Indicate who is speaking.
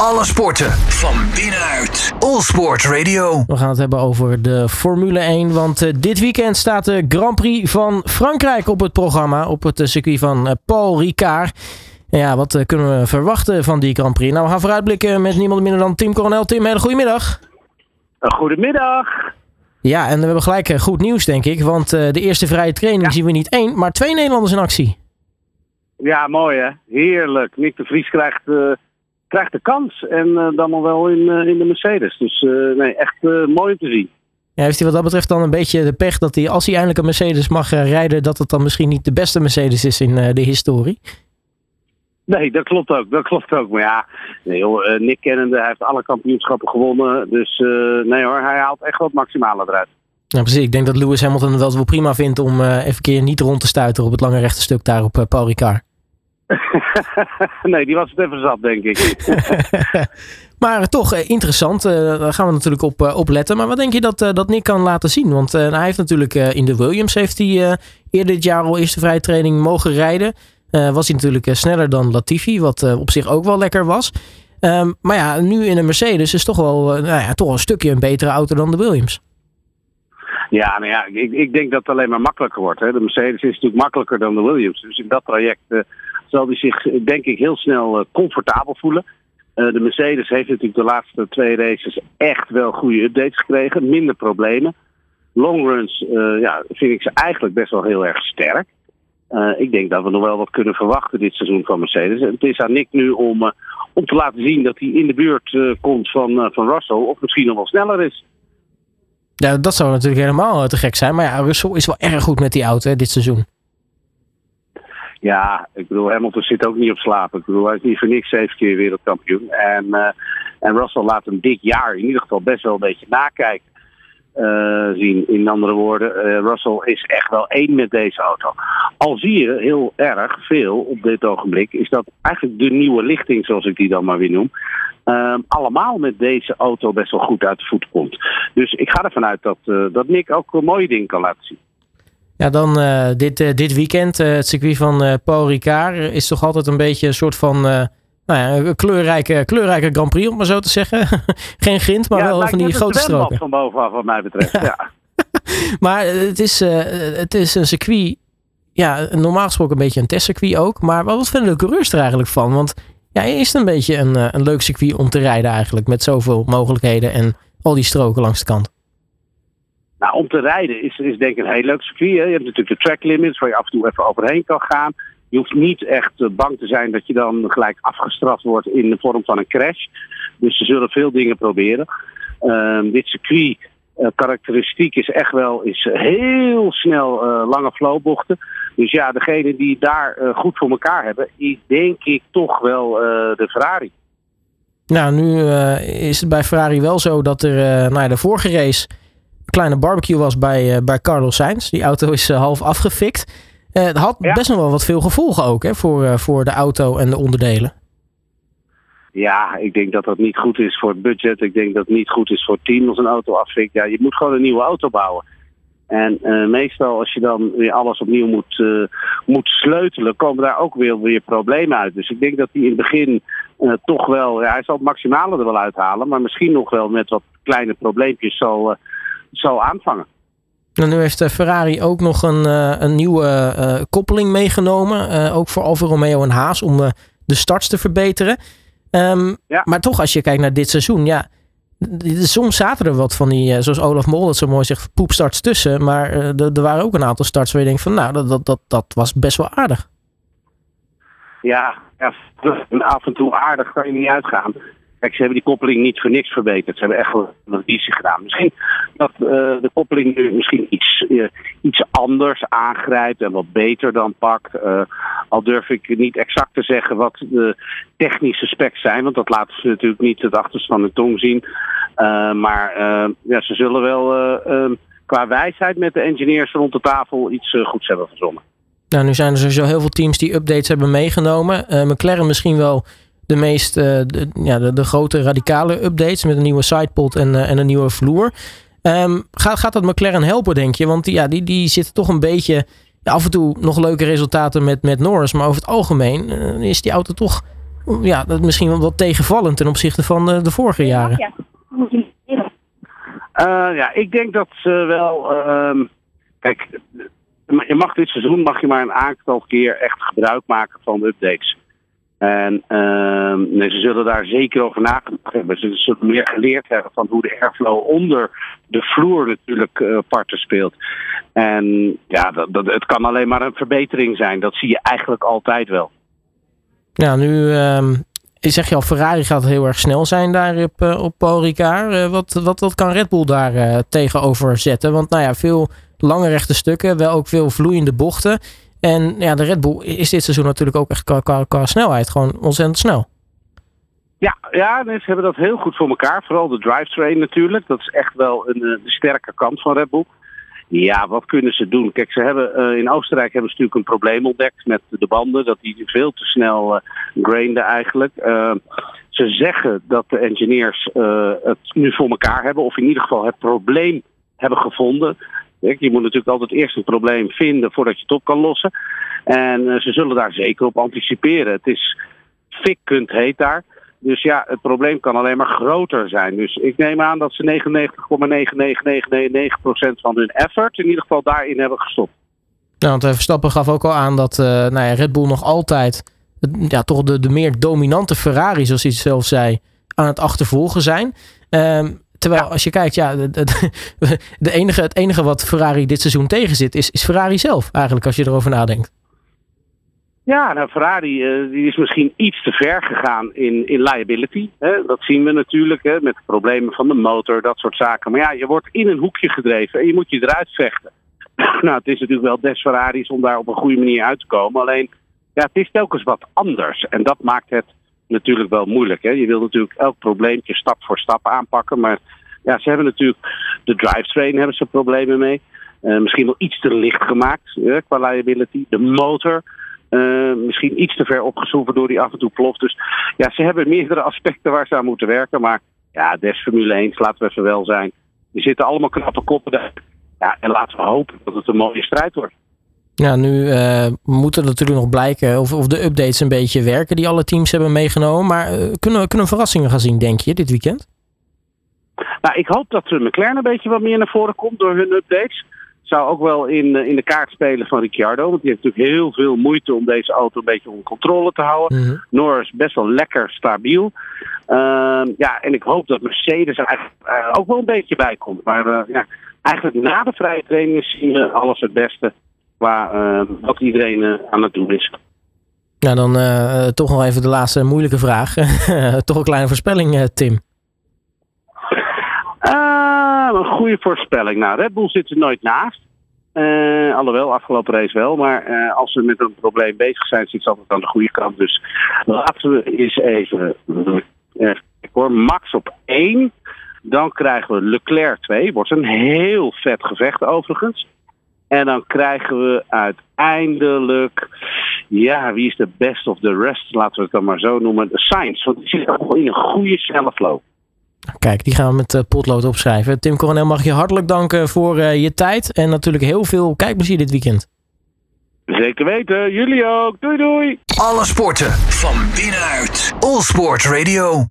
Speaker 1: Alle sporten van binnenuit. All Sport Radio.
Speaker 2: We gaan het hebben over de Formule 1. Want uh, dit weekend staat de Grand Prix van Frankrijk op het programma. Op het uh, circuit van uh, Paul Ricard. En ja, wat kunnen we verwachten van die Grand Prix? Nou, we gaan vooruitblikken met niemand minder dan Tim Coronel. Tim, hele goedemiddag.
Speaker 3: Goedemiddag.
Speaker 2: Ja, en we hebben gelijk goed nieuws, denk ik. Want de eerste vrije training ja. zien we niet één, maar twee Nederlanders in actie.
Speaker 3: Ja, mooi hè. Heerlijk. Nick de Vries krijgt krijgt de kans. En uh, dan nog wel in, uh, in de Mercedes. Dus uh, nee, echt mooi om te zien.
Speaker 2: Ja, heeft hij wat dat betreft dan een beetje de pech dat hij, als hij eindelijk een Mercedes mag rijden, dat het dan misschien niet de beste Mercedes is in de historie?
Speaker 3: Nee, dat klopt ook. Dat klopt ook. Maar ja, nee, joh, Nick kennende, hij heeft alle kampioenschappen gewonnen. Dus nee hoor, hij haalt echt het maximale eruit.
Speaker 2: Ja, precies. Ik denk dat Lewis Hamilton het wel prima vindt om even een keer niet rond te stuiteren op het lange rechte stuk daar op Paul Ricard.
Speaker 3: nee, die was het even zat, denk ik.
Speaker 2: maar toch uh, interessant. Uh, daar gaan we natuurlijk op, uh, op letten. Maar wat denk je dat, dat Nick kan laten zien? Want hij heeft natuurlijk in de Williams heeft hij, eerder dit jaar al eerste vrije training mogen rijden. was hij natuurlijk sneller dan Latifi, wat op zich ook wel lekker was. Um, maar ja, nu in een Mercedes is toch wel nou ja, toch een stukje een betere auto dan de Williams.
Speaker 3: Ja, nou ja, ik, ik denk dat het alleen maar makkelijker wordt. Hè. De Mercedes is natuurlijk makkelijker dan de Williams. Dus in dat traject zal hij zich denk ik heel snel comfortabel voelen. Uh, de Mercedes heeft natuurlijk de laatste twee races echt wel goede updates gekregen. Minder problemen. Longruns ja, vind ik ze eigenlijk best wel heel erg sterk. Ik denk dat we nog wel wat kunnen verwachten dit seizoen van Mercedes. Het is aan Nick nu om, om te laten zien dat hij in de buurt komt van, van Russell. Of misschien nog wel sneller is.
Speaker 2: Ja, dat zou natuurlijk helemaal te gek zijn. Maar ja, Russell is wel erg goed met die auto dit seizoen.
Speaker 3: Ja, ik bedoel, Hamilton zit ook niet op slaap. Ik bedoel, hij is niet voor niks zeven keer wereldkampioen. En, uh, en Russell laat hem dit jaar in ieder geval best wel een beetje nakijken. Uh, zien. In andere woorden, uh, Russell is echt wel één met deze auto. Al zie je heel erg veel op dit ogenblik, is dat eigenlijk de nieuwe lichting, zoals ik die dan maar weer noem, uh, allemaal met deze auto best wel goed uit de voet komt. Dus ik ga ervan uit dat, dat Nick ook een mooie dingen kan laten zien.
Speaker 2: Ja, dan uh, dit, uh, dit weekend, uh, het circuit van Paul Ricard is toch altijd een beetje een soort van nou ja, een kleurrijke, kleurrijke Grand Prix, om maar zo te zeggen. Geen grind, maar
Speaker 3: ja,
Speaker 2: wel van die grote stroken.
Speaker 3: van bovenaf, wat mij betreft. Ja.
Speaker 2: maar het is, het is een circuit, ja, normaal gesproken een beetje een testcircuit ook. Maar wat vinden de coureurs er eigenlijk van? Want ja, is het een beetje een, een leuk circuit om te rijden eigenlijk, met zoveel mogelijkheden en al die stroken langs de kant?
Speaker 3: Nou, om te rijden is, is denk ik een heel leuk circuit. Hè. Je hebt natuurlijk de track limits waar je af en toe even overheen kan gaan. Je hoeft niet echt bang te zijn dat je dan gelijk afgestraft wordt in de vorm van een crash. Dus ze zullen veel dingen proberen. Uh, dit circuit uh, karakteristiek is echt wel is heel snel uh, lange flowbochten. Dus ja, degene die daar goed voor elkaar hebben, is denk ik toch wel de Ferrari.
Speaker 2: Nou, nu is het bij Ferrari wel zo dat er nou de vorige race kleine barbecue was bij, uh, bij Carlos Sainz. Die auto is uh, half afgefikt. Uh, het had ja. best nog wel wat veel gevolgen ook hè, voor, voor de auto en de onderdelen.
Speaker 3: Ja, ik denk dat dat niet goed is voor het budget. Ik denk dat het niet goed is voor het team als een auto afvikt. Ja, je moet gewoon een nieuwe auto bouwen. En uh, meestal als je dan weer alles opnieuw moet, uh, moet sleutelen, komen daar ook weer, weer problemen uit. Dus ik denk dat hij in het begin uh, toch wel, ja, hij zal het maximale er wel uithalen, maar misschien nog wel met wat kleine probleempjes zal, zal aanvangen.
Speaker 2: En nu heeft Ferrari ook nog een, een nieuwe uh, koppeling meegenomen. Uh, ook voor Alfa Romeo en Haas om uh, de starts te verbeteren. Um, ja. Maar toch, als je kijkt naar dit seizoen, ja. Soms zaten er wat van die, zoals Olaf Mol dat zo mooi zegt, poepstarts tussen. Maar er waren ook een aantal starts waar je denkt van, nou, dat, dat, dat, dat was best wel aardig.
Speaker 3: Ja, ja, af en toe aardig kan je niet uitgaan. Kijk, ze hebben die koppeling niet voor niks verbeterd. Ze hebben echt wel een visie gedaan. Misschien dat uh, de koppeling nu misschien iets, uh, iets anders aangrijpt en wat beter dan pakt. Uh, al durf ik niet exact te zeggen wat de technische specs zijn, want dat laten ze natuurlijk niet het achterste van de tong zien. maar ja, ze zullen wel qua wijsheid met de engineers rond de tafel iets goeds hebben verzonnen.
Speaker 2: Nou, nu zijn er sowieso heel veel teams die updates hebben meegenomen. McLaren misschien wel de meest uh, de, ja, de, de, grote radicale updates met een nieuwe sidepod en, uh, en een nieuwe vloer. Um, gaat, gaat dat McLaren helpen, denk je? Want ja, die, die zitten toch een beetje ja, af en toe nog leuke resultaten met, met Norris. Maar over het algemeen uh, is die auto toch ja, dat misschien wel wat tegenvallend ten opzichte van de, de vorige jaren.
Speaker 4: Ja.
Speaker 3: Uh, ja, ik denk dat ze wel. ehm, kijk, je mag dit seizoen mag je maar een aantal keer echt gebruik maken van de updates. En ehm, ze zullen daar zeker over nagedacht hebben. Ze zullen meer geleerd hebben van hoe de airflow onder de vloer natuurlijk eh, parten speelt. En ja, dat, dat, het kan alleen maar een verbetering zijn. Dat zie je eigenlijk altijd wel.
Speaker 2: Ja, nu ehm, zeg je al, Ferrari gaat heel erg snel zijn daar op, eh, op. Eh, wat, wat, wat kan Red Bull daar tegenover zetten? Want nou ja, veel lange rechte stukken, wel ook veel vloeiende bochten. En ja, de Red Bull is dit seizoen natuurlijk ook echt qua, snelheid gewoon ontzettend snel.
Speaker 3: Ja, ja, ze hebben dat heel goed voor elkaar. Vooral de drivetrain natuurlijk. Dat is echt wel een, de sterke kant van Red Bull. Ja, wat kunnen ze doen? Kijk, ze hebben, uh, in Oostenrijk hebben ze natuurlijk een probleem ontdekt met de banden. Dat die veel te snel uh, eigenlijk. Ze zeggen dat de engineers het nu voor elkaar hebben. Of in ieder geval het probleem hebben gevonden. Je moet natuurlijk altijd eerst een probleem vinden voordat je het op kan lossen. En ze zullen daar zeker op anticiperen. Het is fikkunt heet daar. Dus ja, het probleem kan alleen maar groter zijn. Dus ik neem aan dat ze 99,99999% van hun effort in ieder geval daarin hebben gestopt.
Speaker 2: Nou, want Verstappen gaf ook al aan dat uh, nou ja, Red Bull nog altijd ja, toch de, de meer dominante Ferrari, zoals hij zelf zei, aan het achtervolgen zijn. Um, terwijl ja. als je kijkt, ja, de, de, de, enige, het enige wat Ferrari dit seizoen tegenzit, is, is Ferrari zelf eigenlijk, als je erover nadenkt.
Speaker 3: Ja, nou, Ferrari uh, die is misschien iets te ver gegaan in, in liability. Hè? Dat zien we natuurlijk hè, met problemen van de motor, dat soort zaken. Maar ja, je wordt in een hoekje gedreven en je moet je eruit vechten. nou, het is natuurlijk wel des Ferraris om daar op een goede manier uit te komen. Alleen, ja, het is telkens wat anders. En dat maakt het natuurlijk wel moeilijk. Hè? Je wil natuurlijk elk probleempje stap voor stap aanpakken. Maar ja, ze hebben natuurlijk de drivetrain hebben ze problemen mee. Uh, misschien wel iets te licht gemaakt hè, qua liability. De motor. Uh, misschien iets te ver opgezoeven door die af en toe ploft. Dus ja, ze hebben meerdere aspecten waar ze aan moeten werken. Maar ja, des Formule 1, laten we even wel zijn. Die zitten allemaal knappe koppen. Ja, en laten we hopen dat het een mooie strijd wordt.
Speaker 2: Ja, nu uh, moet er natuurlijk nog blijken of, of de updates een beetje werken die alle teams hebben meegenomen. Maar uh, kunnen, kunnen we verrassingen gaan zien, denk je, dit weekend?
Speaker 3: Nou, ik hoop dat McLaren een beetje wat meer naar voren komt door hun updates zou ook wel in, in de kaart spelen van Ricciardo. Want die heeft natuurlijk heel veel moeite om deze auto een beetje onder controle te houden. Mm -hmm. Norris best wel lekker stabiel. Uh, ja, en ik hoop dat Mercedes er eigenlijk ook wel een beetje bij komt. Maar ja, eigenlijk na de vrije trainingen zien we alles het beste qua wat iedereen aan het doen is.
Speaker 2: Nou, dan toch nog even de laatste moeilijke vraag. toch een kleine voorspelling, Tim.
Speaker 3: Uh, een goede voorspelling. Nou, Red Bull zit er nooit naast. Uh, alhoewel, afgelopen race wel. Maar uh, als ze met een probleem bezig zijn, zit ze altijd aan de goede kant. Dus laten we eens even. Uh, hoor, Max op 1. Dan krijgen we Leclerc 2. Wordt een heel vet gevecht overigens. En dan krijgen we uiteindelijk. Ja, wie is de best of the rest? Laten we het dan maar zo noemen. De Sainz. Want die zit ook in een goede snelle.
Speaker 2: Kijk, die gaan we met uh, potlood opschrijven. Tim Coronel, mag je hartelijk danken voor uh, je tijd. En natuurlijk heel veel kijkplezier dit weekend.
Speaker 3: Zeker weten, jullie ook. Doei doei.
Speaker 1: Alle sporten van binnenuit. All Sport Radio.